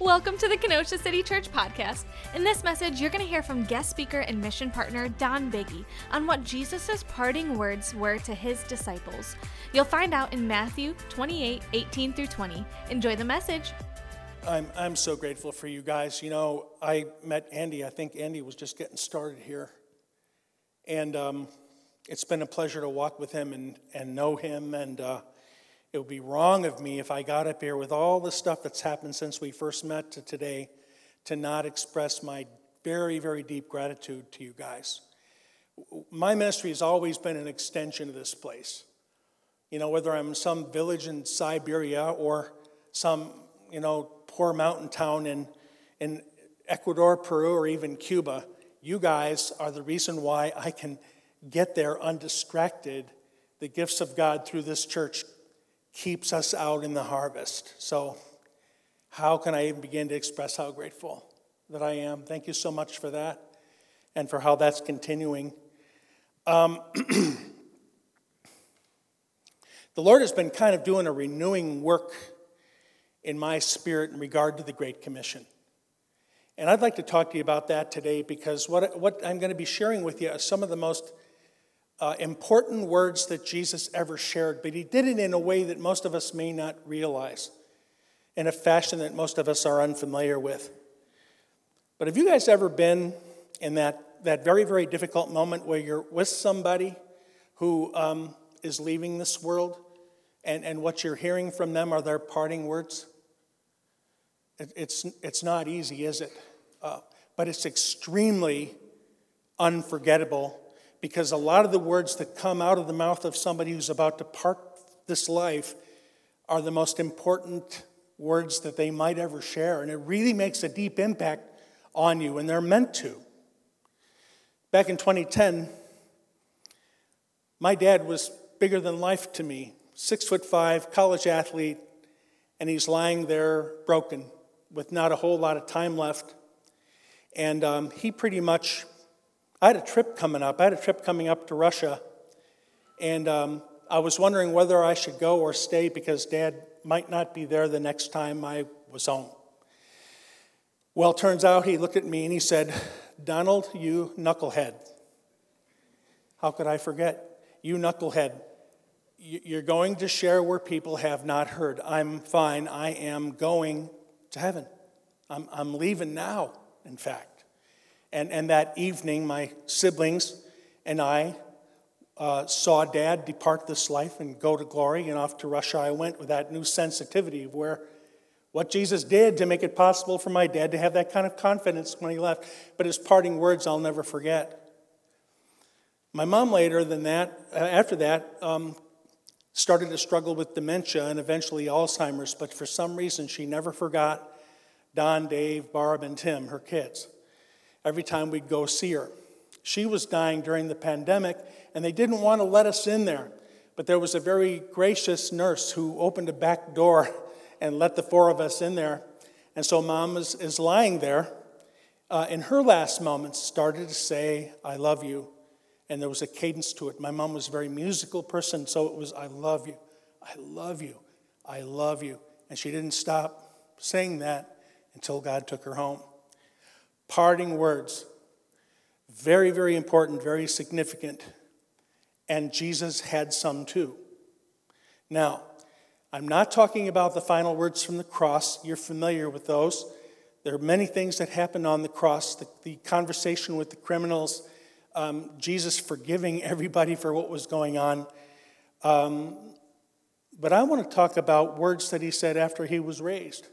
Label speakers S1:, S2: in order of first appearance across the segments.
S1: Welcome to the Kenosha City Church podcast. In this message, you're going to hear from guest speaker and mission partner Don Buege on what Jesus' parting words were to his disciples. You'll find out in Matthew 28 18 through 20. Enjoy the message.
S2: I'm, I'm so grateful for you guys. You know, I met Andy. I think Andy was just getting started here. And um, it's been a pleasure to walk with him and, and know him. And uh, it would be wrong of me if I got up here with all the stuff that's happened since we first met to today to not express my very, very deep gratitude to you guys. My ministry has always been an extension of this place. You know, whether I'm some village in Siberia or some, you know, poor mountain town in, in Ecuador, Peru, or even Cuba, you guys are the reason why I can get there undistracted. The gifts of God through this church keeps us out in the harvest. So, how can I even begin to express how grateful that I am? Thank you so much for that and for how that's continuing. Um, the Lord has been kind of doing a renewing work in my spirit in regard to the Great Commission. And I'd like to talk to you about that today because what, what I'm going to be sharing with you are some of the most uh, important words that Jesus ever shared, but he did it in a way that most of us may not realize, in a fashion that most of us are unfamiliar with. But have you guys ever been in that, that very, very difficult moment where you're with somebody who um, is leaving this world and, and what you're hearing from them are their parting words? It, it's, it's not easy, is it? Uh, but it's extremely unforgettable because a lot of the words that come out of the mouth of somebody who's about to part this life are the most important words that they might ever share. And it really makes a deep impact on you, and they're meant to. Back in 2010, my dad was bigger than life to me six foot five, college athlete, and he's lying there broken with not a whole lot of time left. And um, he pretty much I had a trip coming up. I had a trip coming up to Russia, and um, I was wondering whether I should go or stay because Dad might not be there the next time I was home. Well, turns out he looked at me and he said, Donald, you knucklehead. How could I forget? You knucklehead. You're going to share where people have not heard. I'm fine. I am going to heaven. I'm, I'm leaving now, in fact. And, and that evening, my siblings and I uh, saw dad depart this life and go to glory, and off to Russia I went with that new sensitivity of where what Jesus did to make it possible for my dad to have that kind of confidence when he left. But his parting words I'll never forget. My mom later than that, uh, after that, um, started to struggle with dementia and eventually Alzheimer's, but for some reason she never forgot Don, Dave, Barb, and Tim, her kids every time we'd go see her. She was dying during the pandemic, and they didn't want to let us in there. But there was a very gracious nurse who opened a back door and let the four of us in there. And so mom is, is lying there. Uh, in her last moments, started to say, I love you. And there was a cadence to it. My mom was a very musical person, so it was, I love you, I love you, I love you. And she didn't stop saying that until God took her home parting words. Very, very important, very significant. And Jesus had some too. Now, I'm not talking about the final words from the cross. You're familiar with those. There are many things that happen on the cross the, the conversation with the criminals, um, Jesus forgiving everybody for what was going on. Um, but I want to talk about words that he said after he was raised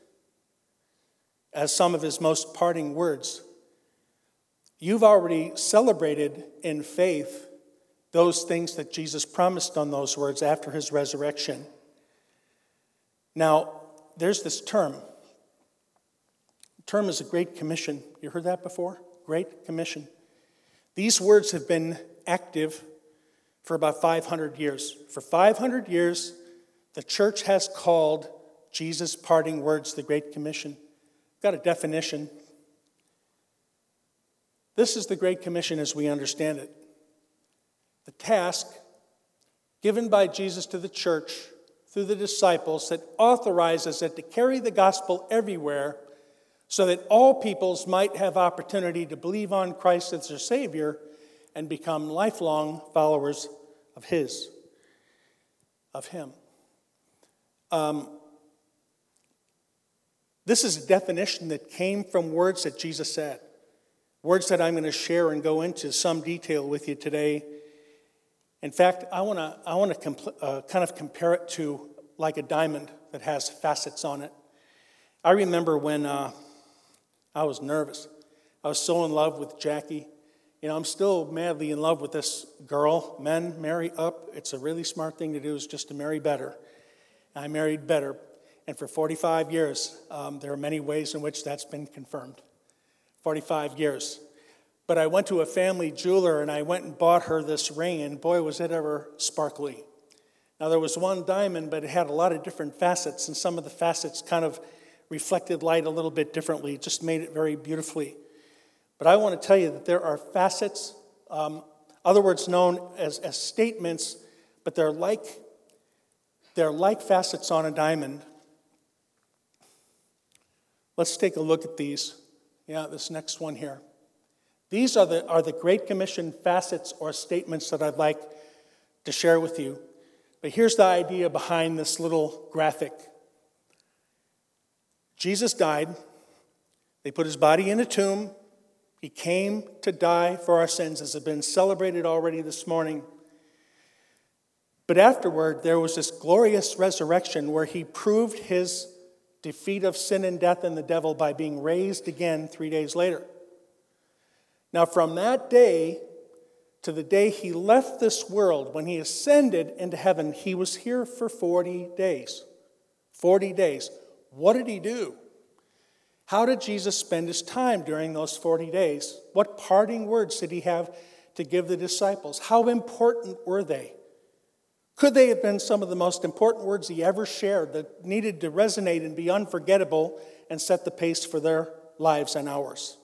S2: as some of his most parting words. You've already celebrated in faith those things that Jesus promised on those words after his resurrection. Now, there's this term. Term is a great commission. You heard that before? Great commission. These words have been active for about 500 years. For 500 years, the church has called Jesus' parting words the Great Commission. I've Got a definition this is the Great Commission as we understand it. The task given by Jesus to the church through the disciples that authorizes it to carry the gospel everywhere so that all peoples might have opportunity to believe on Christ as their Savior and become lifelong followers of His, of Him. Um, this is a definition that came from words that Jesus said, words that I'm going to share and go into some detail with you today. In fact, I want to I want to compl- uh, kind of compare it to like a diamond that has facets on it. I remember when uh, I was nervous. I was so in love with Jackie. You know, I'm still madly in love with this girl. Men marry up. It's a really smart thing to do, is just to marry better. I married better. And for 45 years, um, there are many ways in which that's been confirmed. 45 years. But I went to a family jeweler and I went and bought her this ring, and boy, was it ever sparkly. Now, there was one diamond, but it had a lot of different facets, and some of the facets kind of reflected light a little bit differently. It just made it very beautifully. But I want to tell you that there are facets, um, other words known as, as statements, but they're like, they're like facets on a diamond. Let's take a look at these. Yeah, this next one here. These are the, are the Great Commission facets or statements that I'd like to share with you. But here's the idea behind this little graphic Jesus died. They put his body in a tomb. He came to die for our sins, as has been celebrated already this morning. But afterward, there was this glorious resurrection where he proved his defeat of sin and death and the devil by being raised again three days later. Now, from that day to the day he left this world, when he ascended into heaven, he was here for 40 days. 40 days. What did he do? How did Jesus spend his time during those 40 days? What parting words did he have to give the disciples? How important were they? Could they have been some of the most important words he ever shared that needed to resonate and be unforgettable and set the pace for their lives and ours?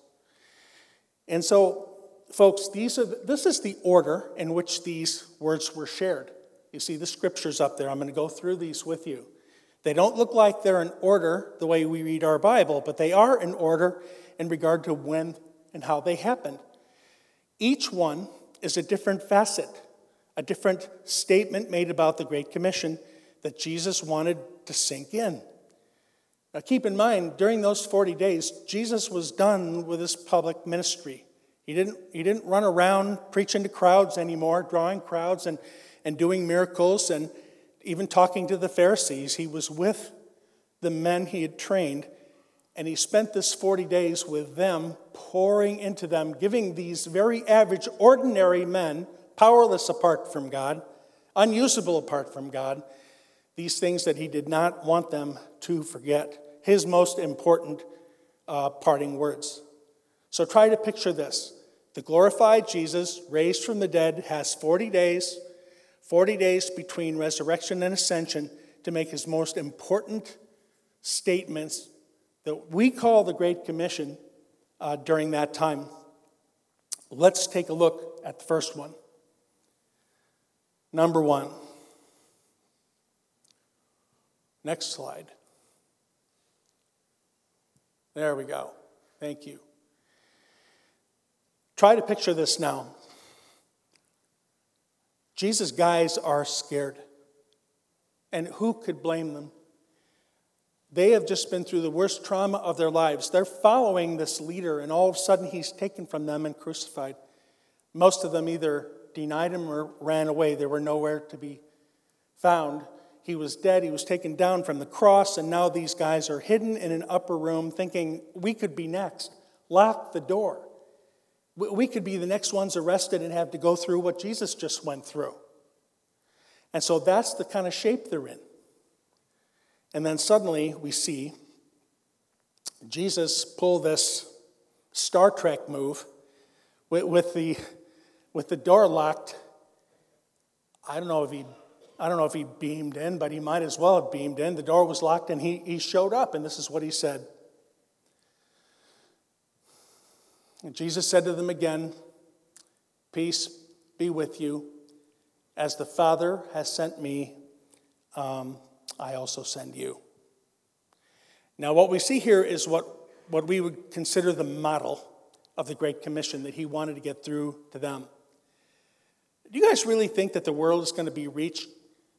S2: And so, folks, these are, this is the order in which these words were shared. You see the scriptures up there. I'm going to go through these with you. They don't look like they're in order the way we read our Bible, but they are in order in regard to when and how they happened. Each one is a different facet, a different statement made about the Great Commission that Jesus wanted to sink in. Now, keep in mind, during those 40 days, Jesus was done with his public ministry. He didn't, he didn't run around preaching to crowds anymore, drawing crowds and, and doing miracles and, even talking to the Pharisees, he was with the men he had trained, and he spent this 40 days with them, pouring into them, giving these very average, ordinary men, powerless apart from God, unusable apart from God, these things that he did not want them to forget. His most important uh, parting words. So try to picture this. The glorified Jesus, raised from the dead, has 40 days 40 days between resurrection and ascension to make his most important statements that we call the Great Commission uh, during that time. Let's take a look at the first one. Number one. Next slide. There we go. Thank you. Try to picture this now. Jesus' guys are scared. And who could blame them? They have just been through the worst trauma of their lives. They're following this leader, and all of a sudden he's taken from them and crucified. Most of them either denied him or ran away. They were nowhere to be found. He was dead. He was taken down from the cross, and now these guys are hidden in an upper room thinking, we could be next. Lock the door. We could be the next ones arrested and have to go through what Jesus just went through. And so that's the kind of shape they're in. And then suddenly we see Jesus pull this Star Trek move with, the, with the door locked. I don't know if he I don't know if he beamed in, but he might as well have beamed in. The door was locked and he, he showed up, and this is what he said. And Jesus said to them again, Peace be with you. As the Father has sent me, um, I also send you. Now, what we see here is what what we would consider the model of the Great Commission that he wanted to get through to them. Do you guys really think that the world is going to be reached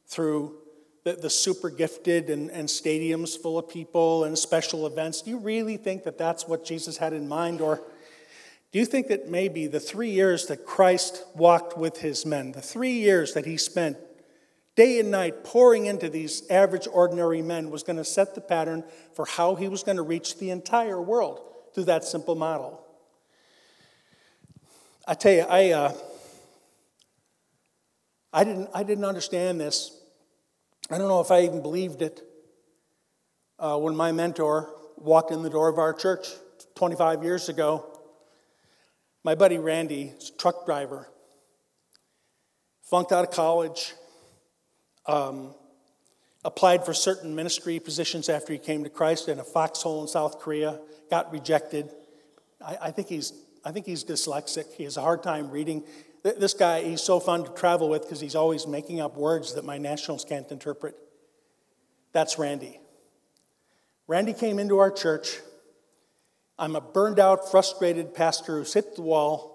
S2: through the, the super gifted and, and stadiums full of people and special events? Do you really think that that's what Jesus had in mind? Or do you think that maybe the three years that Christ walked with his men, the three years that he spent day and night pouring into these average, ordinary men, was going to set the pattern for how he was going to reach the entire world through that simple model? I tell you, I, uh, I, didn't, I didn't understand this. I don't know if I even believed it uh, when my mentor walked in the door of our church 25 years ago. My buddy Randy, truck driver, flunked out of college, um, applied for certain ministry positions after he came to Christ in a foxhole in South Korea, got rejected. I, I think he's I think he's dyslexic. He has a hard time reading. This guy, he's so fun to travel with because he's always making up words that my nationals can't interpret. That's Randy. Randy came into our church. I'm a burned out, frustrated pastor who's hit the wall.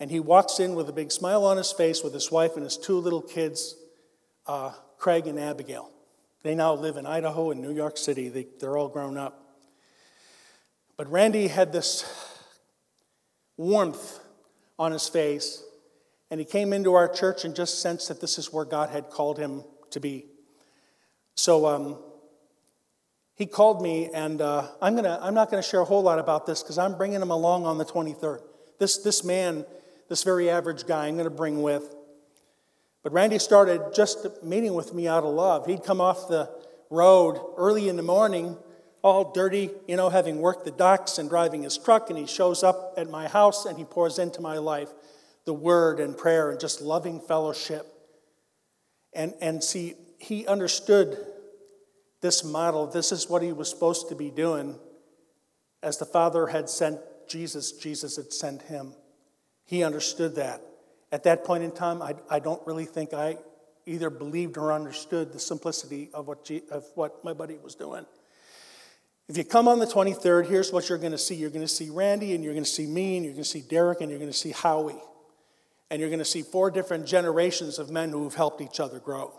S2: And he walks in with a big smile on his face with his wife and his two little kids, uh, Craig and Abigail. They now live in Idaho and New York City. They, they're all grown up. But Randy had this warmth on his face, and he came into our church and just sensed that this is where God had called him to be. So um, he called me, and uh, I'm, gonna, I'm not going to share a whole lot about this because I'm bringing him along on the 23rd. This, this man, this very average guy, I'm going to bring with. But Randy started just meeting with me out of love. He'd come off the road early in the morning all dirty, you know, having worked the docks and driving his truck, and he shows up at my house and he pours into my life the word and prayer and just loving fellowship. And, and see, he understood this model. This is what he was supposed to be doing. As the Father had sent Jesus, Jesus had sent him. He understood that. At that point in time, I, I don't really think I either believed or understood the simplicity of what, G, of what my buddy was doing. If you come on the 23rd, here's what you're going to see. You're going to see Randy, and you're going to see me, and you're going to see Derek, and you're going to see Howie. And you're going to see four different generations of men who have helped each other grow.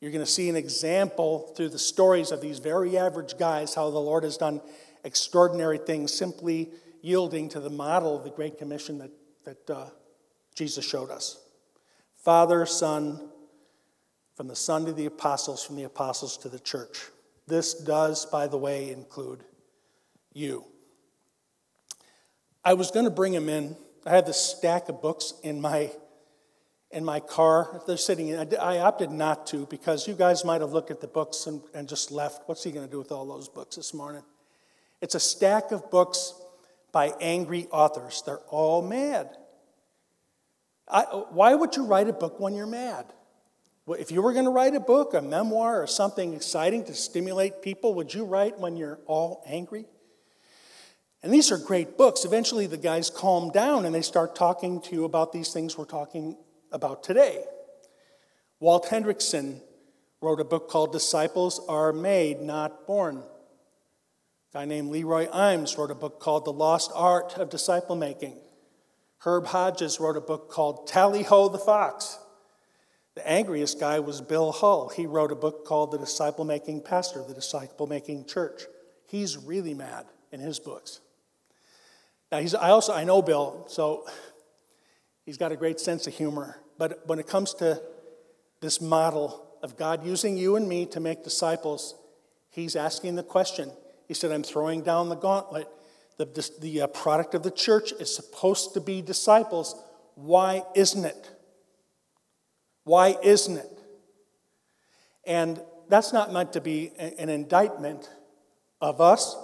S2: You're going to see an example through the stories of these very average guys how the Lord has done extraordinary things simply yielding to the model of the Great Commission that, that uh, Jesus showed us. Father, Son, from the Son to the apostles, from the apostles to the church. This does, by the way, include you. I was going to bring him in. I had this stack of books in my in my car. They're sitting in. I opted not to because you guys might have looked at the books and, and just left. What's he going to do with all those books this morning? It's a stack of books by angry authors. They're all mad. I, why would you write a book when you're mad? If you were going to write a book, a memoir, or something exciting to stimulate people, would you write when you're all angry? And these are great books. Eventually, the guys calm down and they start talking to you about these things we're talking about today. Walt Henrichsen wrote a book called Disciples Are Made, Not Born. A guy named Leroy Eims wrote a book called The Lost Art of Disciple Making. Herb Hodges wrote a book called Tally Ho the Fox. The angriest guy was Bill Hull. He wrote a book called The Disciple Making Pastor, The Disciple Making Church. He's really mad in his books. Now, he's, I also I know Bill, so he's got a great sense of humor. But when it comes to this model of God using you and me to make disciples, he's asking the question. He said, I'm throwing down the gauntlet. The, the, the uh, product of the church is supposed to be disciples. Why isn't it? Why isn't it? And that's not meant to be an indictment of us.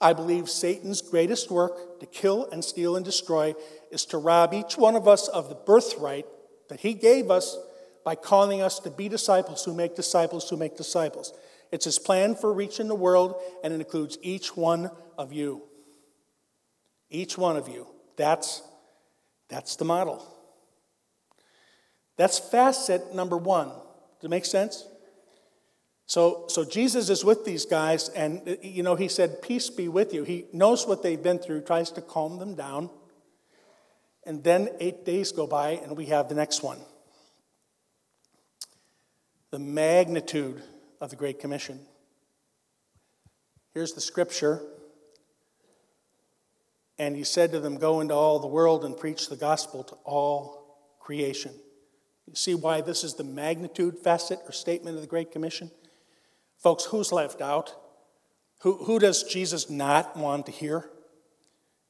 S2: I believe Satan's greatest work to kill and steal and destroy is to rob each one of us of the birthright that he gave us by calling us to be disciples who make disciples who make disciples. It's his plan for reaching the world, and it includes each one of you. Each one of you. That's, that's the model. That's facet number one. Does it make sense? So, so Jesus is with these guys, and you know, he said, Peace be with you. He knows what they've been through, tries to calm them down. And then eight days go by, and we have the next one the magnitude of the Great Commission. Here's the scripture. And he said to them, Go into all the world and preach the gospel to all creation. You see why this is the magnitude facet or statement of the Great Commission? Folks, who's left out? Who, who does Jesus not want to hear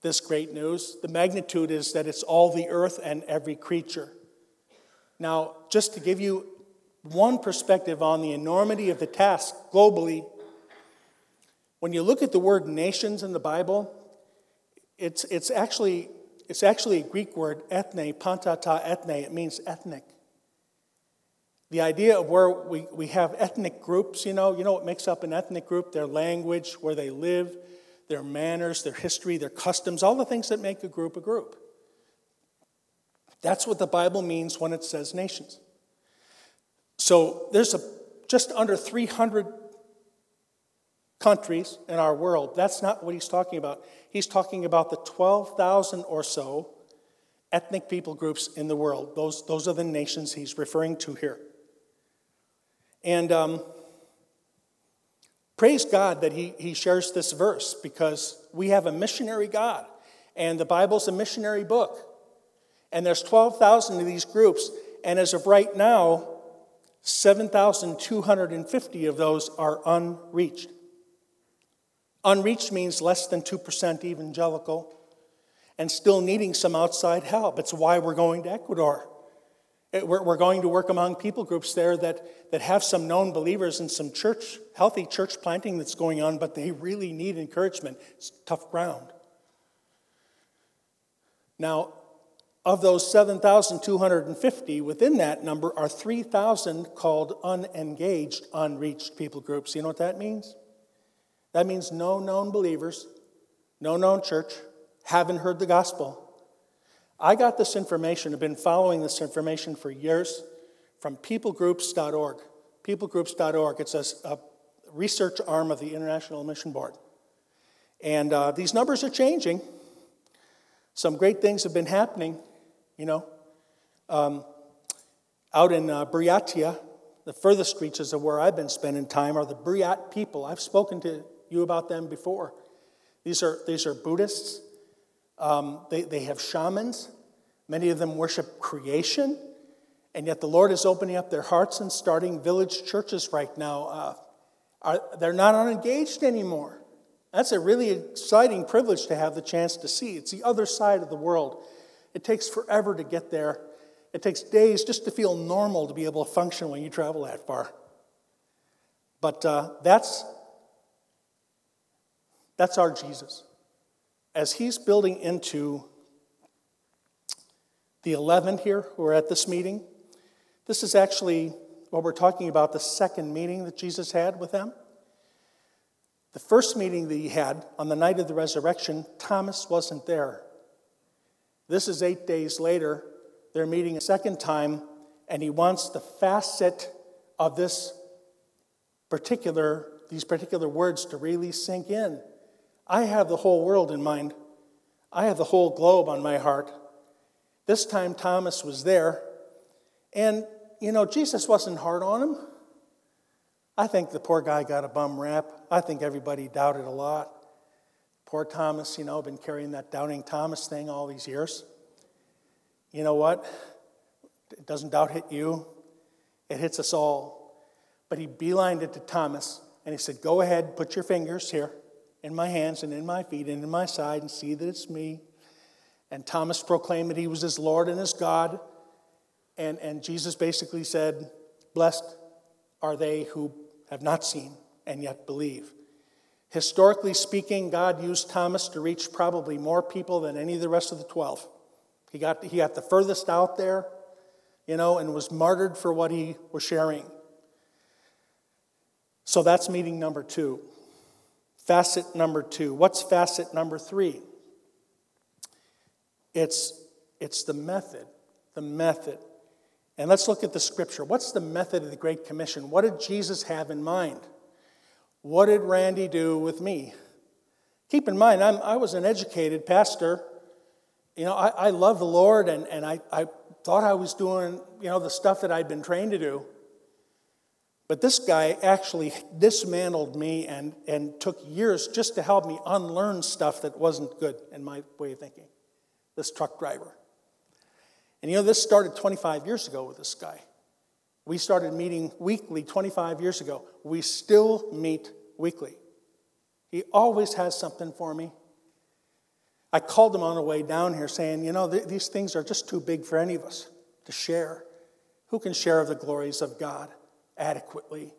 S2: this great news? The magnitude is that it's all the earth and every creature. Now, just to give you one perspective on the enormity of the task globally, when you look at the word nations in the Bible, it's, it's, actually, it's actually a Greek word, ethne, panta ta ethne. It means ethnic. The idea of where we, we have ethnic groups, you know, you know what makes up an ethnic group? Their language, where they live, their manners, their history, their customs, all the things that make a group a group. That's what the Bible means when it says nations. So there's a, just under 300 countries in our world. That's not what he's talking about. He's talking about the 12,000 or so ethnic people groups in the world. Those, those are the nations he's referring to here. And um, praise God that he, he shares this verse because we have a missionary God, and the Bible's a missionary book. And there's 12,000 of these groups, and as of right now, 7,250 of those are unreached. Unreached means less than 2% evangelical and still needing some outside help. It's why we're going to Ecuador. Eh, we're going to work among people groups there that, that have some known believers and some church, healthy church planting that's going on, but they really need encouragement. It's tough ground. Now, of those 7,250, within that number are 3,000 called unengaged, unreached people groups. You know what that means? That means no known believers, no known church, haven't heard the gospel. I got this information, I've been following this information for years from peoplegroups.org. Peoplegroups.org, it's a, a research arm of the International Mission Board. And uh, these numbers are changing. Some great things have been happening, you know. Um, out in uh, Buryatia, the furthest reaches of where I've been spending time are the Buryat people. I've spoken to you about them before. These are, these are Buddhists um, they, they have shamans. Many of them worship creation. And yet the Lord is opening up their hearts and starting village churches right now. Uh, are, they're not unengaged anymore. That's a really exciting privilege to have the chance to see. It's the other side of the world. It takes forever to get there. It takes days just to feel normal to be able to function when you travel that far. But uh, that's, that's our Jesus as he's building into the 11 here who are at this meeting, this is actually what we're talking about the second meeting that Jesus had with them. The first meeting that he had on the night of the resurrection, Thomas wasn't there. This is eight days later. They're meeting a second time, and he wants the facet of this particular, these particular words to really sink in. I have the whole world in mind. I have the whole globe on my heart. This time Thomas was there, and you know, Jesus wasn't hard on him. I think the poor guy got a bum rap. I think everybody doubted a lot. Poor Thomas, you know, been carrying that doubting Thomas thing all these years. You know what? It doesn't doubt hit you, it hits us all. But he beelined it to Thomas and he said, Go ahead, put your fingers here in my hands and in my feet and in my side and see that it's me. And Thomas proclaimed that he was his Lord and his God. And, and Jesus basically said, Blessed are they who have not seen and yet believe. Historically speaking, God used Thomas to reach probably more people than any of the rest of the 12. He got, he got the furthest out there, you know, and was martyred for what he was sharing. So that's meeting number two. Facet number two. What's facet number three? It's, it's the method. The method. And let's look at the scripture. What's the method of the Great Commission? What did Jesus have in mind? What did Randy do with me? Keep in mind, I'm, i was an educated pastor. You know, I, I love the Lord, and, and I, I thought I was doing, you know, the stuff that I'd been trained to do. But this guy actually dismantled me and, and took years just to help me unlearn stuff that wasn't good in my way of thinking. This truck driver. And you know, this started 25 years ago with this guy. We started meeting weekly 25 years ago. We still meet weekly. He always has something for me. I called him on the way down here saying, you know, th- these things are just too big for any of us to share. Who can share the glories of God adequately?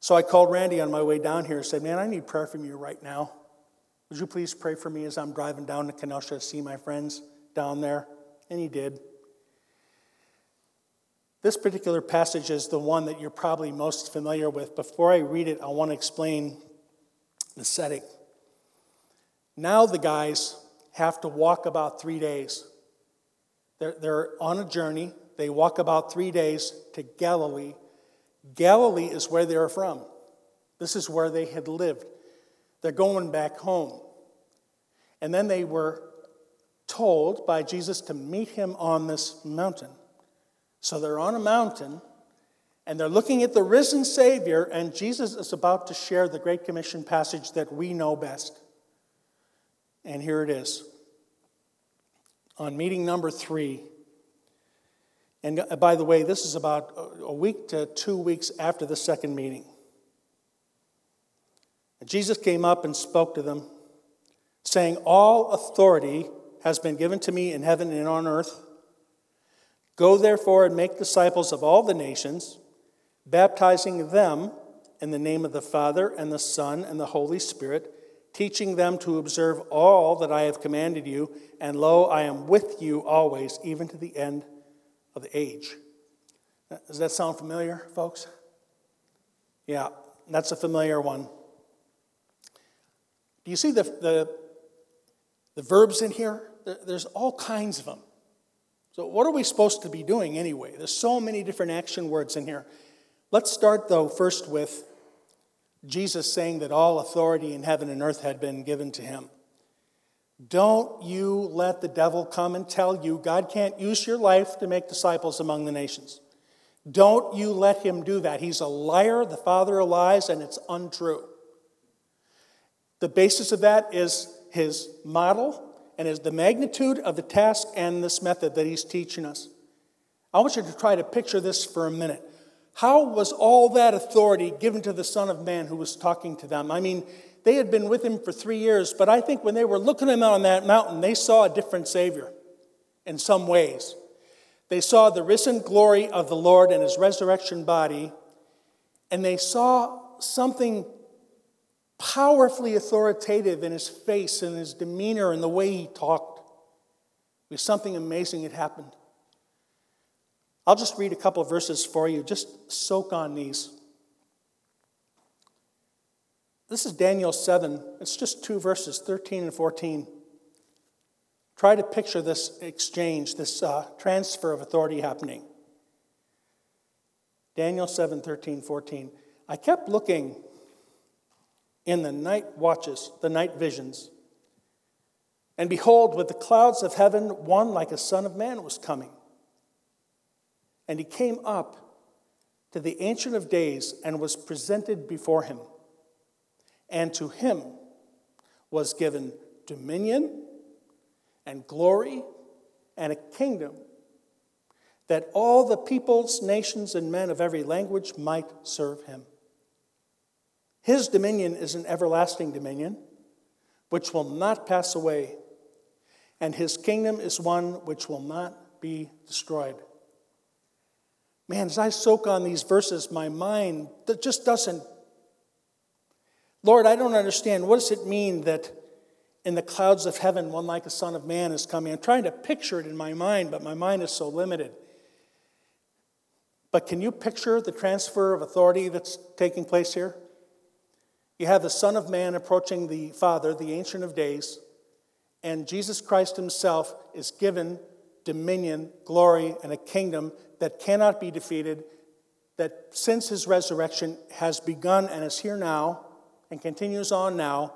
S2: So I called Randy on my way down here and said, man, I need prayer from you right now. Would you please pray for me as I'm driving down to Kenosha to see my friends down there? And he did. This particular passage is the one that you're probably most familiar with. Before I read it, I want to explain the setting. Now the guys have to walk about three days. They're, they're on a journey. They walk about three days to Galilee. Galilee is where they're from. This is where they had lived. They're going back home. And then they were told by Jesus to meet him on this mountain. So they're on a mountain and they're looking at the risen Savior, and Jesus is about to share the Great Commission passage that we know best. And here it is. On meeting number three, and uh, by the way, this is about a week to two weeks after the second meeting. And Jesus came up and spoke to them, saying, All authority has been given to me in heaven and on earth. Go therefore and make disciples of all the nations, baptizing them in the name of the Father and the Son and the Holy Spirit, teaching them to observe all that I have commanded you, and lo, I am with you always, even to the end of the age. Does that sound familiar, folks? Yeah, that's a familiar one. Do you see the, the, the verbs in here? There's all kinds of them. So, what are we supposed to be doing anyway? There's so many different action words in here. Let's start, though, first with Jesus saying that all authority in heaven and earth had been given to him. Don't you let the devil come and tell you God can't use your life to make disciples among the nations. Don't you let him do that. He's a liar, the father of lies, and it's untrue. The basis of that is his model and is the magnitude of the task and this method that he's teaching us. I want you to try to picture this for a minute. How was all that authority given to the Son of Man who was talking to them? I mean, they had been with him for three years, but I think when they were looking at him on that mountain, they saw a different Savior in some ways. They saw the risen glory of the Lord and his resurrection body, and they saw something powerfully authoritative in his face and his demeanor and the way he talked. It was something amazing had happened. I'll just read a couple of verses for you. Just soak on these. This is Daniel 7. It's just two verses, 13 and 14. Try to picture this exchange, this uh, transfer of authority happening. Daniel 7, 13, 14. I kept looking in the night watches, the night visions. And behold, with the clouds of heaven, one like a son of man was coming. And he came up to the Ancient of Days and was presented before him. And to him was given dominion and glory and a kingdom that all the peoples, nations, and men of every language might serve him. His dominion is an everlasting dominion which will not pass away, and his kingdom is one which will not be destroyed. Man, as I soak on these verses, my mind just doesn't. Lord, I don't understand. What does it mean that in the clouds of heaven, one like a son of man is coming? I'm trying to picture it in my mind, but my mind is so limited. But can you picture the transfer of authority that's taking place here? You have the Son of Man approaching the Father, the Ancient of Days, and Jesus Christ himself is given dominion, glory, and a kingdom that cannot be defeated, that since his resurrection has begun and is here now and continues on now.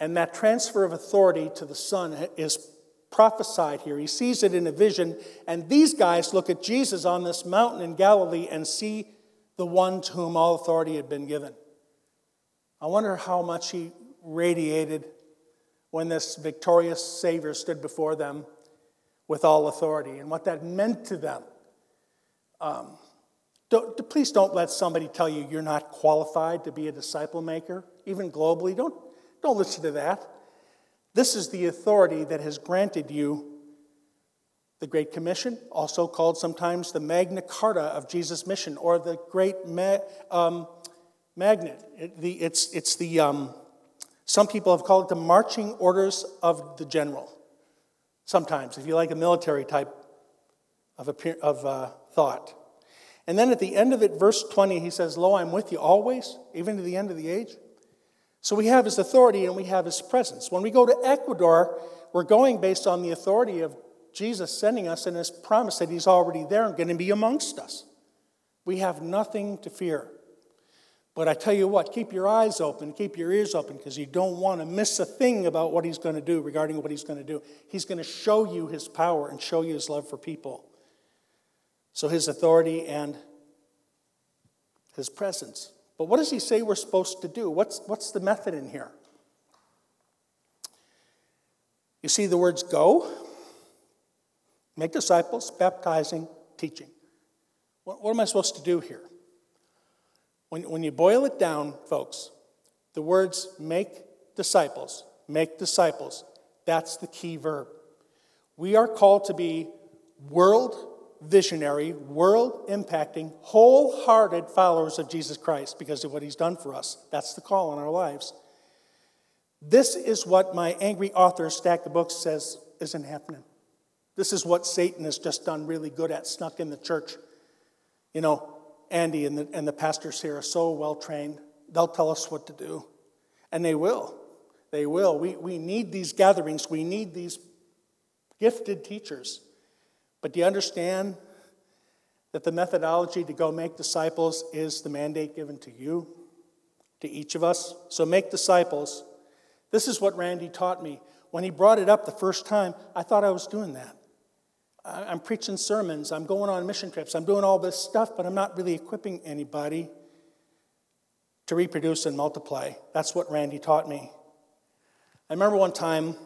S2: And that transfer of authority to the Son is prophesied here. He sees it in a vision, and these guys look at Jesus on this mountain in Galilee and see the one to whom all authority had been given. I wonder how much he radiated when this victorious Savior stood before them with all authority and what that meant to them. Um, don't, please don't let somebody tell you you're not qualified to be a disciple maker, even globally. Don't, don't listen to that. This is the authority that has granted you the Great Commission, also called sometimes the Magna Carta of Jesus' mission, or the Great ma- um, Magnet. It, the, it's, it's the, um, some people have called it the marching orders of the general. Sometimes, if you like a military type of, of uh, thought. And then at the end of it, verse 20, he says, Lo, I'm with you always, even to the end of the age. So we have his authority and we have his presence. When we go to Ecuador, we're going based on the authority of Jesus sending us and his promise that he's already there and going to be amongst us. We have nothing to fear. But I tell you what, keep your eyes open, keep your ears open, because you don't want to miss a thing about what he's going to do regarding what he's going to do. He's going to show you his power and show you his love for people. So his authority and his presence. But what does he say we're supposed to do? What's, what's the method in here? You see the words go, make disciples, baptizing, teaching. What, what am I supposed to do here? When, when you boil it down, folks, the words make disciples, make disciples, that's the key verb. We are called to be world visionary, world impacting, wholehearted followers of Jesus Christ because of what he's done for us. That's the call in our lives. This is what my angry author, Stack the Books, says isn't happening. This is what Satan has just done really good at, snuck in the church. You know, Andy and the, and the pastors here are so well trained, they'll tell us what to do. And they will. They will. We, we need these gatherings, we need these gifted teachers. But do you understand that the methodology to go make disciples is the mandate given to you, to each of us? So make disciples. This is what Randy taught me. When he brought it up the first time, I thought I was doing that. I'm preaching sermons, I'm going on mission trips, I'm doing all this stuff, but I'm not really equipping anybody to reproduce and multiply. That's what Randy taught me. I remember one time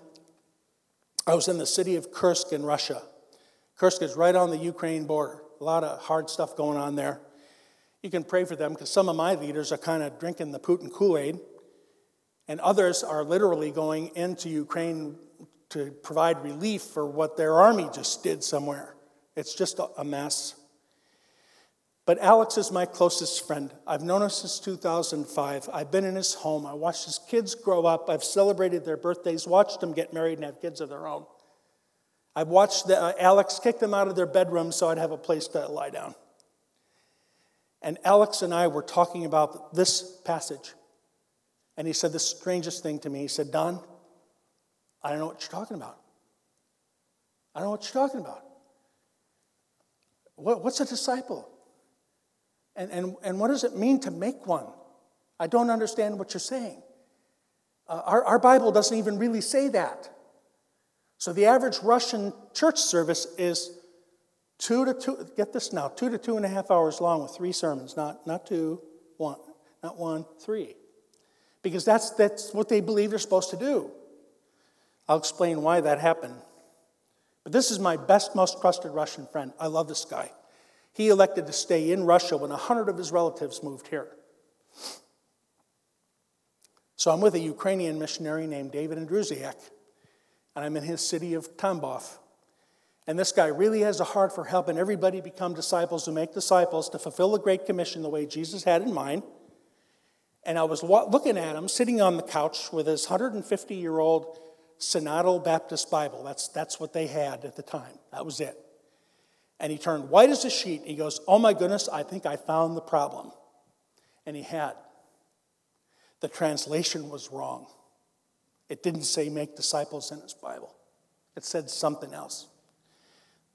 S2: I was in the city of Kursk in Russia. Kursk is right on the Ukraine border. A lot of hard stuff going on there. You can pray for them because some of my leaders are kind of drinking the Putin Kool Aid, and others are literally going into Ukraine to provide relief for what their army just did somewhere. It's just a mess. But Alex is my closest friend. I've known him since 2005. I've been in his home. I watched his kids grow up. I've celebrated their birthdays, watched them get married and have kids of their own. I watched the, uh, Alex kick them out of their bedroom so I'd have a place to lie down. And Alex and I were talking about this passage. And he said the strangest thing to me. He said, Don, I don't know what you're talking about. I don't know what you're talking about. What, what's a disciple? And, and, and what does it mean to make one? I don't understand what you're saying. Uh, our, our Bible doesn't even really say that. So the average Russian church service is two to two, get this now, two to two and a half hours long with three sermons, not, not two, one, not one, three. Because that's, that's what they believe they're supposed to do. I'll explain why that happened. But this is my best, most trusted Russian friend. I love this guy. He elected to stay in Russia when a hundred of his relatives moved here. So I'm with a Ukrainian missionary named David Andrusiak and I'm in his city of Tambov. And this guy really has a heart for helping everybody become disciples who make disciples to fulfill the Great Commission the way Jesus had in mind. And I was looking at him sitting on the couch with his 150 year old Synodal Baptist Bible. That's, that's what they had at the time. That was it. And he turned white as a sheet. He goes, Oh my goodness, I think I found the problem. And he had. The translation was wrong. It didn't say make disciples in his Bible, it said something else.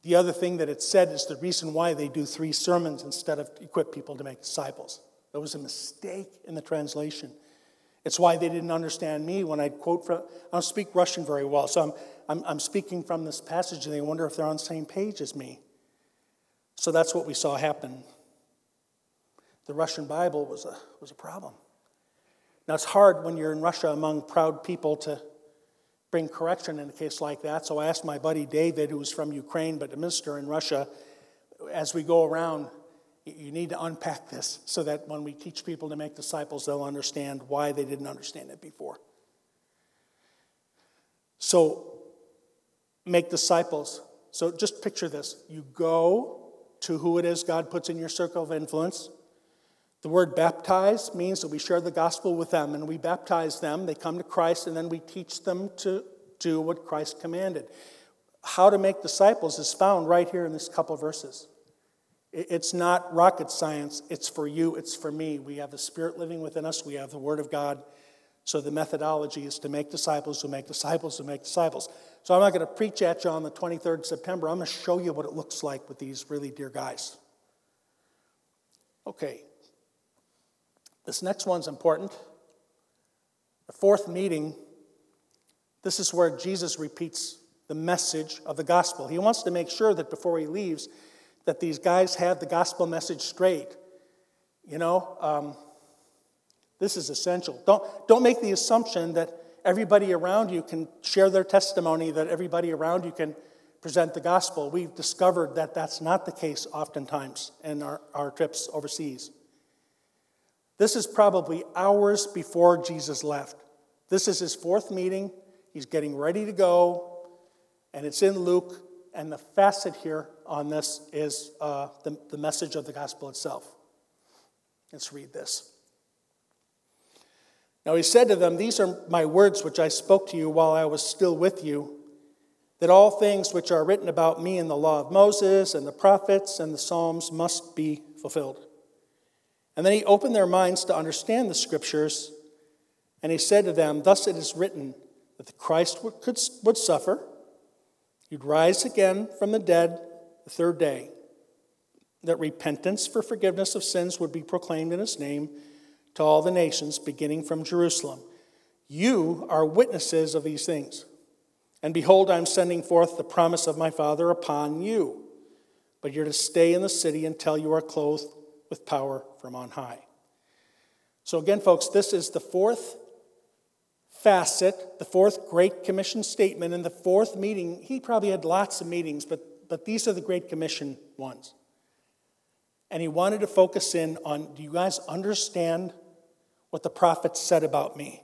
S2: The other thing that it said is the reason why they do three sermons instead of equip people to make disciples. There was a mistake in the translation. It's why they didn't understand me when I quote from, I don't speak Russian very well, so I'm, I'm, I'm speaking from this passage and they wonder if they're on the same page as me. So that's what we saw happen. The Russian Bible was a, was a problem. Now, it's hard when you're in Russia among proud people to bring correction in a case like that. So I asked my buddy David, who was from Ukraine but a minister in Russia, as we go around, you need to unpack this so that when we teach people to make disciples, they'll understand why they didn't understand it before. So, make disciples. So, just picture this you go to who it is God puts in your circle of influence. The word baptize means that we share the gospel with them and we baptize them. They come to Christ and then we teach them to do what Christ commanded. How to make disciples is found right here in this couple verses. It's not rocket science. It's for you, it's for me. We have the Spirit living within us, we have the Word of God. So the methodology is to make disciples who make disciples who make disciples. So I'm not going to preach at you on the 23rd of September. I'm going to show you what it looks like with these really dear guys. Okay. This next one's important. The fourth meeting, this is where Jesus repeats the message of the gospel. He wants to make sure that before he leaves, that these guys have the gospel message straight. You know, um, this is essential. Don't, don't make the assumption that everybody around you can share their testimony, that everybody around you can present the gospel. We've discovered that that's not the case oftentimes in our, our trips overseas. This is probably hours before Jesus left. This is his fourth meeting. He's getting ready to go, and it's in Luke and the facet here on this is uh, the, the message of the gospel itself. Let's read this. Now he said to them, These are my words which I spoke to you while I was still with you, that all things which are written about me in the law of Moses and the prophets and the Psalms must be fulfilled. And then he opened their minds to understand the scriptures, and he said to them, Thus it is written that the Christ would, would suffer You'd rise again from the dead the third day, that repentance for forgiveness of sins would be proclaimed in his name to all the nations, beginning from Jerusalem. You are witnesses of these things. And behold, I'm sending forth the promise of my Father upon you. But you're to stay in the city until you are clothed with power from on high. So, again, folks, this is the fourth facet, the fourth Great Commission statement, in the fourth meeting, he probably had lots of meetings, but, but these are the Great Commission ones. And he wanted to focus in on do you guys understand what the prophets said about me?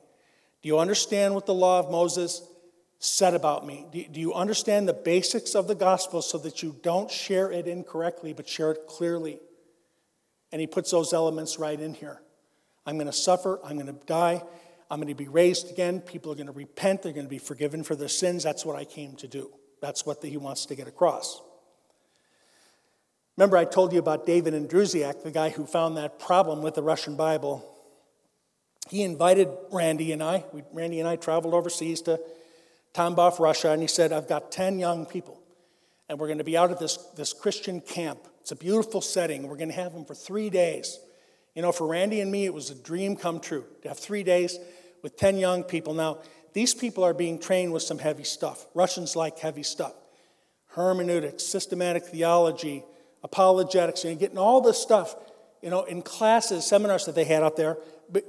S2: Do you understand what the law of Moses said about me? Do, do you understand the basics of the gospel so that you don't share it incorrectly, but share it clearly? And he puts those elements right in here. I'm going to suffer, I'm going to die, I'm going to be raised again. People are going to repent. They're going to be forgiven for their sins. That's what I came to do. That's what he wants to get across. Remember, I told you about David Andrusiak, the guy who found that problem with the Russian Bible. He invited Randy and I, Randy and I traveled overseas to Tambov, Russia, and he said, I've got 10 young people, and we're going to be out at this, this Christian camp. It's a beautiful setting. We're going to have them for three days. You know, for Randy and me, it was a dream come true to have three days with 10 young people. Now, these people are being trained with some heavy stuff. Russians like heavy stuff hermeneutics, systematic theology, apologetics, and getting all this stuff, you know, in classes, seminars that they had out there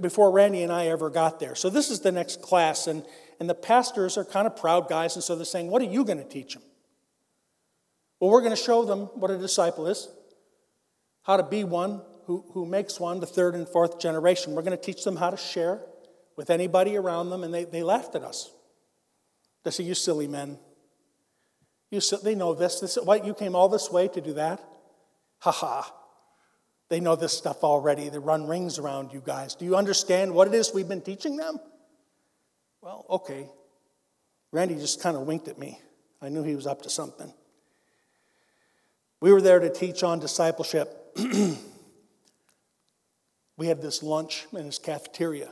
S2: before Randy and I ever got there. So this is the next class, and, and the pastors are kind of proud guys, and so they're saying, What are you going to teach them? Well, we're going to show them what a disciple is, how to be one, who, who makes one, the third and fourth generation. We're going to teach them how to share with anybody around them, and they, they laughed at us. They said, You silly men. You, they know this. this. What, you came all this way to do that? Ha ha. They know this stuff already. They run rings around you guys. Do you understand what it is we've been teaching them? Well, okay. Randy just kind of winked at me. I knew he was up to something. We were there to teach on discipleship. we had this lunch in this cafeteria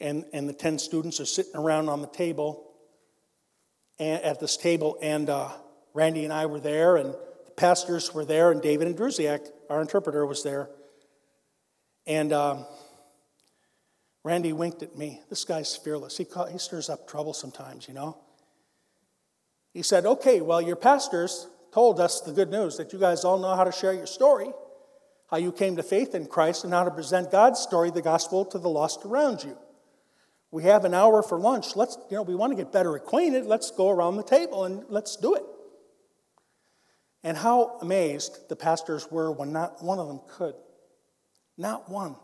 S2: and, and the 10 students are sitting around on the table and, at this table and uh, Randy and I were there, and the pastors were there, and David Andrusiak, our interpreter, was there. And um, Randy winked at me. This guy's fearless. He, he stirs up trouble sometimes, you know. He said, Okay, well, your pastors told us the good news that you guys all know how to share your story, how you came to faith in Christ, and how to present God's story, the gospel, to the lost around you. We have an hour for lunch. Let's, you know, we want to get better acquainted. Let's go around the table and let's do it. And how amazed the pastors were when not one of them could. Not one.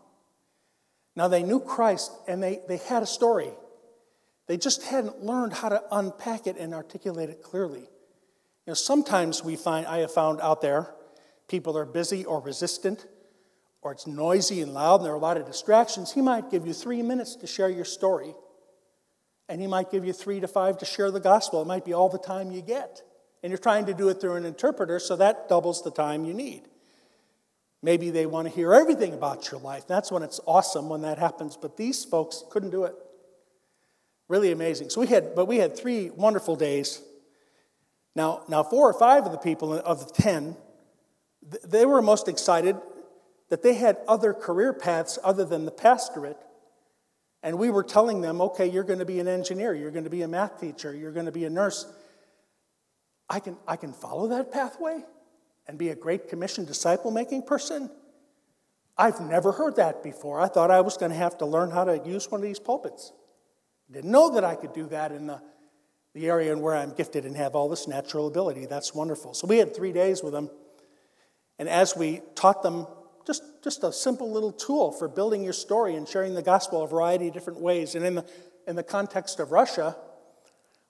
S2: Now they knew Christ and they, they had a story. They just hadn't learned how to unpack it and articulate it clearly. You know, sometimes we find, I have found out there, people are busy or resistant, or it's noisy and loud and there are a lot of distractions. He might give you three minutes to share your story, and he might give you three to five to share the gospel. It might be all the time you get. And you're trying to do it through an interpreter, so that doubles the time you need. Maybe they want to hear everything about your life. That's when it's awesome when that happens, but these folks couldn't do it. Really amazing. So we had, but we had three wonderful days. Now, now four or five of the people of the ten, they were most excited that they had other career paths other than the pastorate. And we were telling them, okay, you're going to be an engineer, you're going to be a math teacher, you're going to be a nurse. I can, I can follow that pathway and be a great commission disciple making person? I've never heard that before. I thought I was going to have to learn how to use one of these pulpits. Didn't know that I could do that in the, the area in where I'm gifted and have all this natural ability. That's wonderful. So we had three days with them. And as we taught them just, just a simple little tool for building your story and sharing the gospel a variety of different ways. And in the, in the context of Russia,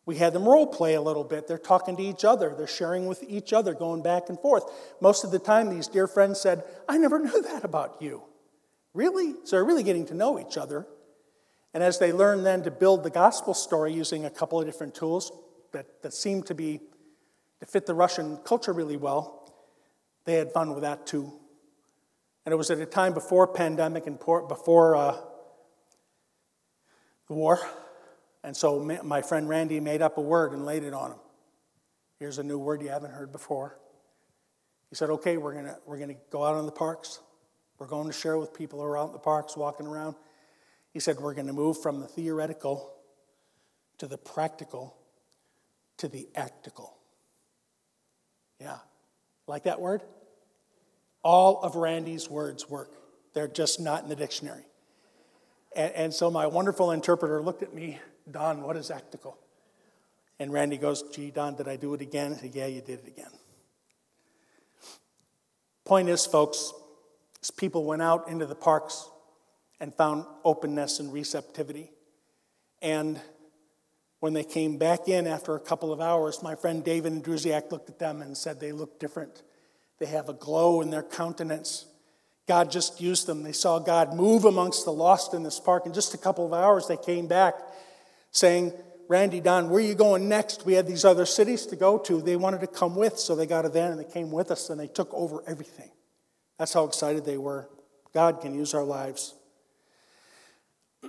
S2: we had them role play a little bit. They're talking to each other, they're sharing with each other, going back and forth. Most of the time, these dear friends said, I never knew that about you. Really? So they're really getting to know each other. And as they learn then to build the gospel story using a couple of different tools that, that seem to be to fit the Russian culture really well, they had fun with that too. And it was at a time before pandemic and before uh, the war. And so my friend Randy made up a word and laid it on him. Here's a new word you haven't heard before. He said, Okay, we're going we're to go out in the parks. We're going to share with people who are out in the parks walking around. He said, We're going to move from the theoretical to the practical to the actical. Yeah. Like that word? All of Randy's words work, they're just not in the dictionary. And, and so my wonderful interpreter looked at me, Don, what is actical? And Randy goes, Gee, Don, did I do it again? I said, Yeah, you did it again. Point is, folks, is people went out into the parks and found openness and receptivity. And when they came back in after a couple of hours, my friend David Andrusiak looked at them and said they look different. They have a glow in their countenance. God just used them. They saw God move amongst the lost in this park. In just a couple of hours, they came back saying, Randy, Don, where are you going next? We had these other cities to go to. They wanted to come with, so they got a van and they came with us and they took over everything. That's how excited they were. God can use our lives.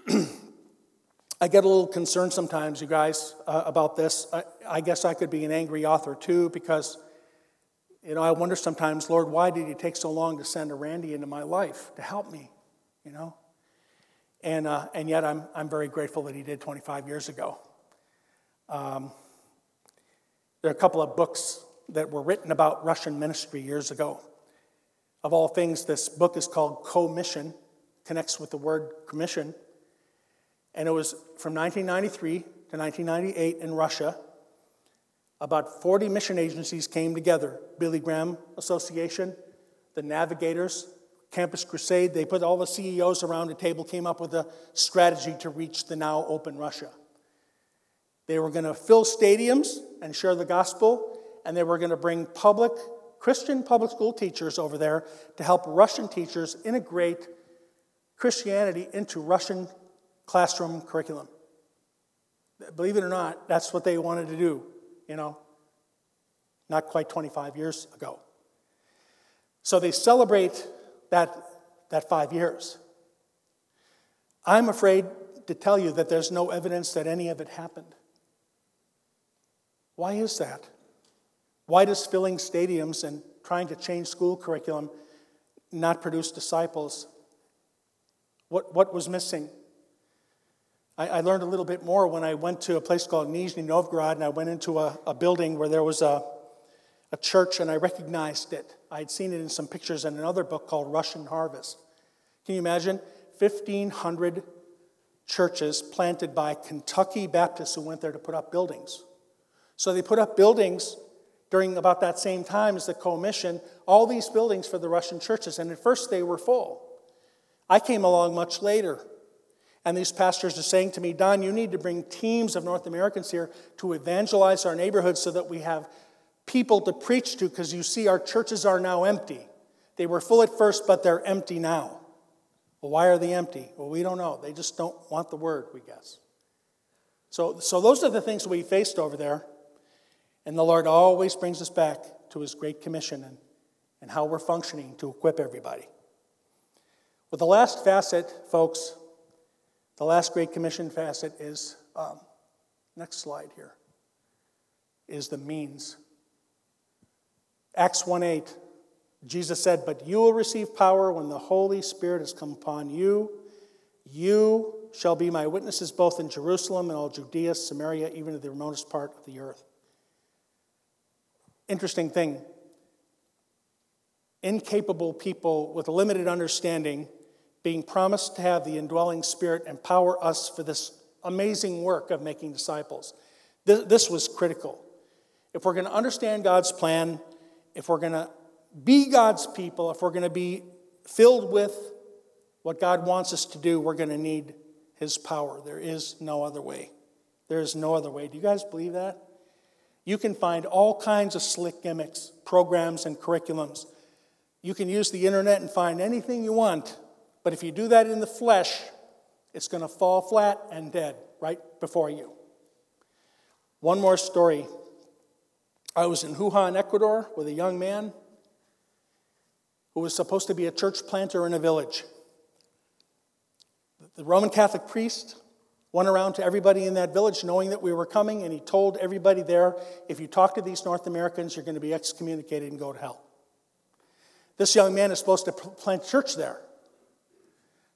S2: I get a little concerned sometimes, you guys, uh, about this. I, I guess I could be an angry author too, because you know, I wonder sometimes, Lord, why did you take so long to send a Randy into my life to help me? You know? And, uh, and yet I'm, I'm very grateful that he did 25 years ago. Um, there are a couple of books that were written about Russian ministry years ago. Of all things, this book is called Co-Mission, connects with the word commission. And it was from 1993 to 1998 in Russia. About 40 mission agencies came together Billy Graham Association, the Navigators, Campus Crusade. They put all the CEOs around a table, came up with a strategy to reach the now open Russia. They were going to fill stadiums and share the gospel, and they were going to bring public, Christian public school teachers over there to help Russian teachers integrate Christianity into Russian classroom curriculum. Believe it or not, that's what they wanted to do you know, not quite 25 years ago. So they celebrate that, that five years. I'm afraid to tell you that there's no evidence that any of it happened. Why is that? Why does filling stadiums and trying to change school curriculum not produce disciples? What, what was missing? I, I learned a little bit more when I went to a place called Nizhny Novgorod and I went into a, a building where there was a, a church and I recognized it. I had seen it in some pictures in another book called Russian Harvest. Can you imagine? 1,500 churches planted by Kentucky Baptists who went there to put up buildings. So they put up buildings during about that same time as the commission, all these buildings for the Russian churches. And at first they were full. I came along much later. And these pastors are saying to me, Don, you need to bring teams of North Americans here to evangelize our neighborhoods so that we have people to preach to because you see, our churches are now empty. They were full at first, but they're empty now. Well, why are they empty? Well, we don't know. They just don't want the word, we guess. So, so those are the things we faced over there. And the Lord always brings us back to His Great Commission and, and how we're functioning to equip everybody. Well, the last facet, folks, the last Great Commission facet is um, next slide here is the means. Acts 1 8, Jesus said, But you will receive power when the Holy Spirit has come upon you. You shall be my witnesses both in Jerusalem and all Judea, Samaria, even to the remotest part of the earth. Interesting thing incapable people with limited understanding being promised to have the indwelling spirit empower us for this amazing work of making disciples. This, was critical. If we're going to understand God's plan, if we're going to be God's people, if we're going to be filled with what God wants us to do, we're going to need His power. There is no other way. There is no other way. Do you guys believe that? You can find all kinds of slick gimmicks, programs, and curriculums. You can use the internet and find anything you want but if you do that in the flesh, it's going to fall flat and dead right before you. One more story. I was in Hujan, Ecuador, with a young man who was supposed to be a church planter in a village. The Roman Catholic priest went around to everybody in that village knowing that we were coming, and he told everybody there if you talk to these North Americans, you're going to be excommunicated and go to hell. This young man is supposed to plant church there.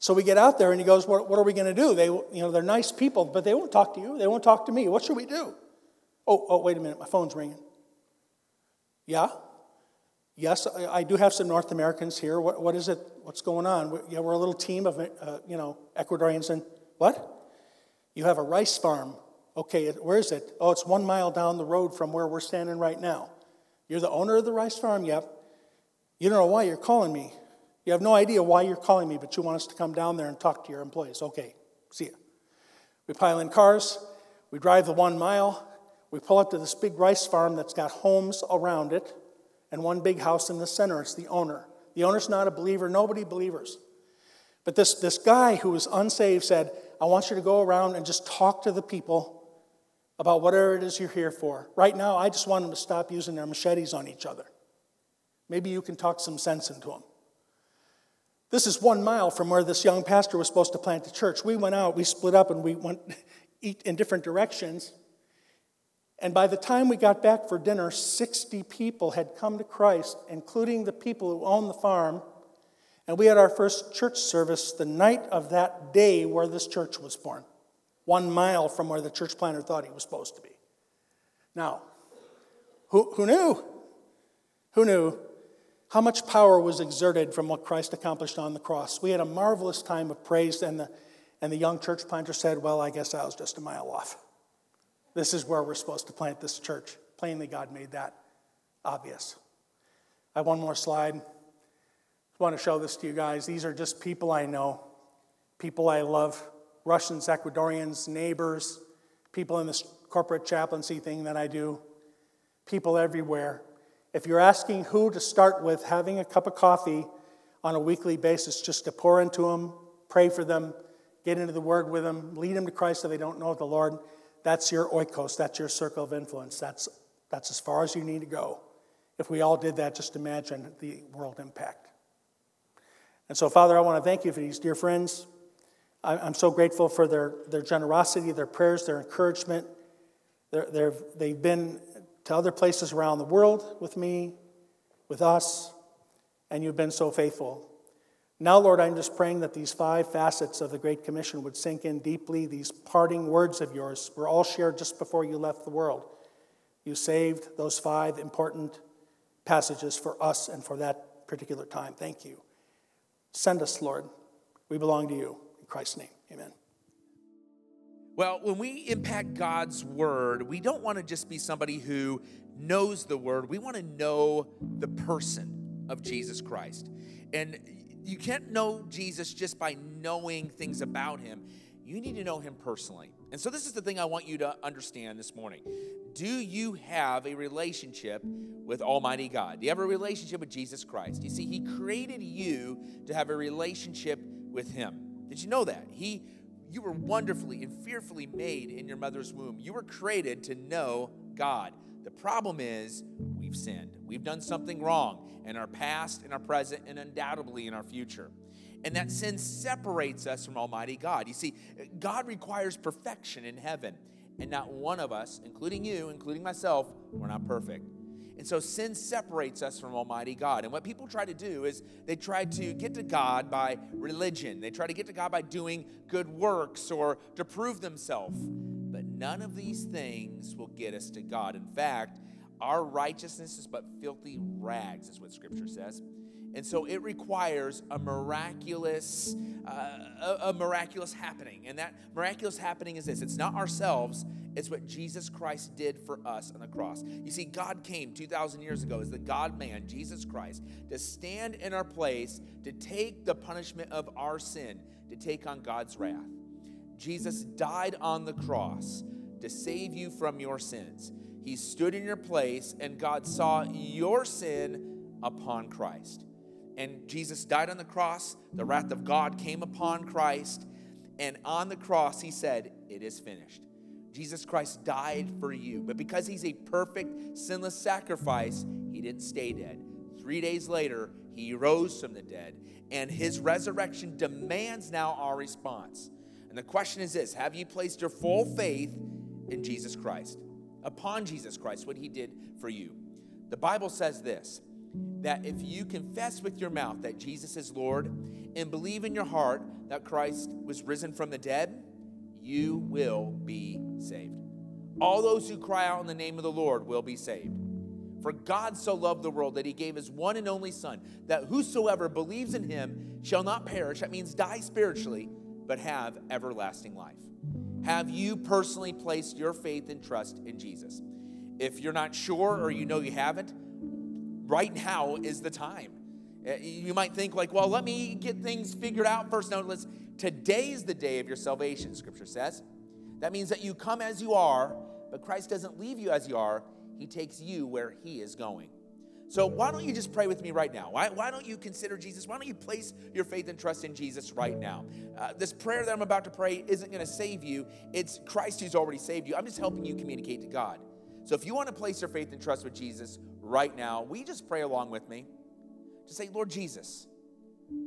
S2: So we get out there and he goes, What, what are we going to do? They, you know, they're nice people, but they won't talk to you. They won't talk to me. What should we do? Oh, oh, wait a minute. My phone's ringing. Yeah? Yes, I, I do have some North Americans here. What, what is it? What's going on? We're, yeah, we're a little team of, uh, you know, Ecuadorians. And what? You have a rice farm. Okay, where is it? Oh, it's one mile down the road from where we're standing right now. You're the owner of the rice farm? Yep. You don't know why you're calling me. You have no idea why you're calling me, but you want us to come down there and talk to your employees. Okay, see ya. We pile in cars, we drive the one mile, we pull up to this big rice farm that's got homes around it and one big house in the center. It's the owner. The owner's not a believer, nobody believers. But this, this guy who was unsaved said, I want you to go around and just talk to the people about whatever it is you're here for. Right now, I just want them to stop using their machetes on each other. Maybe you can talk some sense into them. This is one mile from where this young pastor was supposed to plant the church. We went out, we split up, and we went eat in different directions. And by the time we got back for dinner, 60 people had come to Christ, including the people who owned the farm. And we had our first church service the night of that day where this church was born, one mile from where the church planter thought he was supposed to be. Now, who, who knew? Who knew how much power was exerted from what Christ accomplished on the cross. We had a marvelous time of praise, and the, and the young church planter said, Well, I guess I was just a mile off. This is where we're supposed to plant this church. Plainly, God made that obvious. I have one more slide. I want to show this to you guys. These are just people I know, people I love Russians, Ecuadorians, neighbors, people in this corporate chaplaincy thing that I do, people everywhere. If you're asking who to start with, having a cup of coffee on a weekly basis just to pour into them, pray for them, get into the Word with them, lead them to Christ if they don't know the Lord, that's your oikos, that's your circle of influence. That's, that's as far as you need to go. If we all did that, just imagine the world impact. And so, Father, I want to thank you for these dear friends. I'm so grateful for their, their generosity, their prayers, their encouragement. they have been to other places around the world with me, with us, and you've been so faithful. Now, Lord, I'm just praying that these five facets of the Great Commission would sink in deeply. These parting words of yours were all shared just before you left the world. You saved those five important passages for us and for that particular time. Thank you. Send us, Lord. We belong to you. In Christ's name, amen.
S3: Well, when we impact God's word, we don't want to just be somebody who knows the word. We want to know the person of Jesus Christ. And you can't know Jesus just by knowing things about him. You need to know him personally. And so, this is the thing I want you to understand this morning. Do you have a relationship with Almighty God? Do you have a relationship with Jesus Christ? You see, He created you to have a relationship with Him. Did you know that? He you were wonderfully and fearfully made in your mother's womb. You were created to know God. The problem is we've sinned. We've done something wrong in our past, in our present, and undoubtedly in our future. And that sin separates us from Almighty God. You see, God requires perfection in heaven, and not one of us, including you, including myself, we're not perfect. And so sin separates us from Almighty God. And what people try to do is they try to get to God by religion. They try to get to God by doing good works or to prove themselves. But none of these things will get us to God. In fact, our righteousness is but filthy rags, is what Scripture says. And so it requires a miraculous, uh, a, a miraculous happening. And that miraculous happening is this it's not ourselves, it's what Jesus Christ did for us on the cross. You see, God came 2,000 years ago as the God man, Jesus Christ, to stand in our place, to take the punishment of our sin, to take on God's wrath. Jesus died on the cross to save you from your sins. He stood in your place, and God saw your sin upon Christ and Jesus died on the cross. The wrath of God came upon Christ. And on the cross, he said, It is finished. Jesus Christ died for you. But because he's a perfect, sinless sacrifice, he didn't stay dead. Three days later, he rose from the dead. And his resurrection demands now our response. And the question is this Have you placed your full faith in Jesus Christ? Upon Jesus Christ, what he did for you. The Bible says this that if you confess with your mouth that Jesus is Lord and believe in your heart that Christ was risen from the dead, you will be saved. All those who cry out in the name of the Lord will be saved. For God so loved the world that he gave his one and only Son, that whosoever believes in him shall not perish, that means die spiritually, but have everlasting life. Have you personally placed your faith and trust in Jesus? If you're not sure or you know you haven't, right now is the time. Uh, you might think, like, well, let me get things figured out first. No, let's, today is the day of your salvation, scripture says. That means that you come as you are, but Christ doesn't leave you as you are, He takes you where He is going. So, why don't you just pray with me right now? Why, why don't you consider Jesus? Why don't you place your faith and trust in Jesus right now? Uh, this prayer that I'm about to pray isn't going to save you, it's Christ who's already saved you. I'm just helping you communicate to God. So, if you want to place your faith and trust with Jesus, right now, we just pray along with me? To say, Lord Jesus,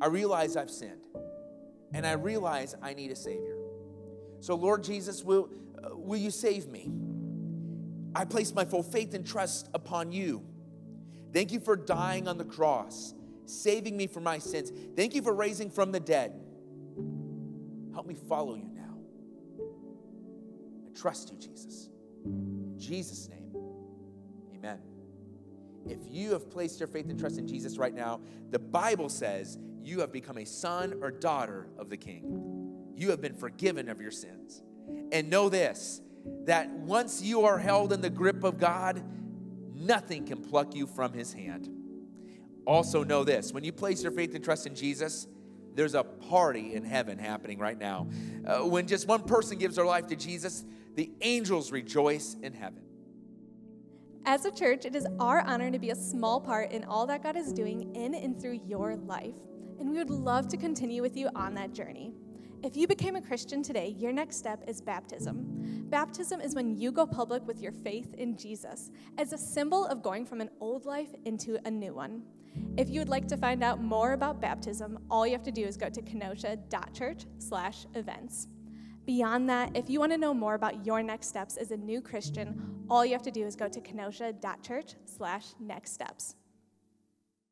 S3: I realize I've sinned, and I realize I need a Savior. So, Lord Jesus, will, uh, will you save me? I place my full faith and trust upon you. Thank you for dying on the cross, saving me from my sins. Thank you for raising from the dead. Help me follow you now. I trust you, Jesus. Jesus' name, amen. If you have placed your faith and trust in Jesus right now, the Bible says you have become a son or daughter of the King. You have been forgiven of your sins. And know this that once you are held in the grip of God, nothing can pluck you from his hand. Also, know this when you place your faith and trust in Jesus, there's a party in heaven happening right now. Uh, when just one person gives their life to Jesus, the angels rejoice in heaven.
S1: As a church, it is our honor to be a small part in all that God is doing in and through your life. And we would love to continue with you on that journey. If you became a Christian today, your next step is baptism. Baptism is when you go public with your faith in Jesus as a symbol of going from an old life into a new one. If you would like to find out more about baptism, all you have to do is go to kenosha.church/events. Beyond that, if you want to know more about your next steps as a new Christian, all you have to do is go to kenosha.church slash next steps.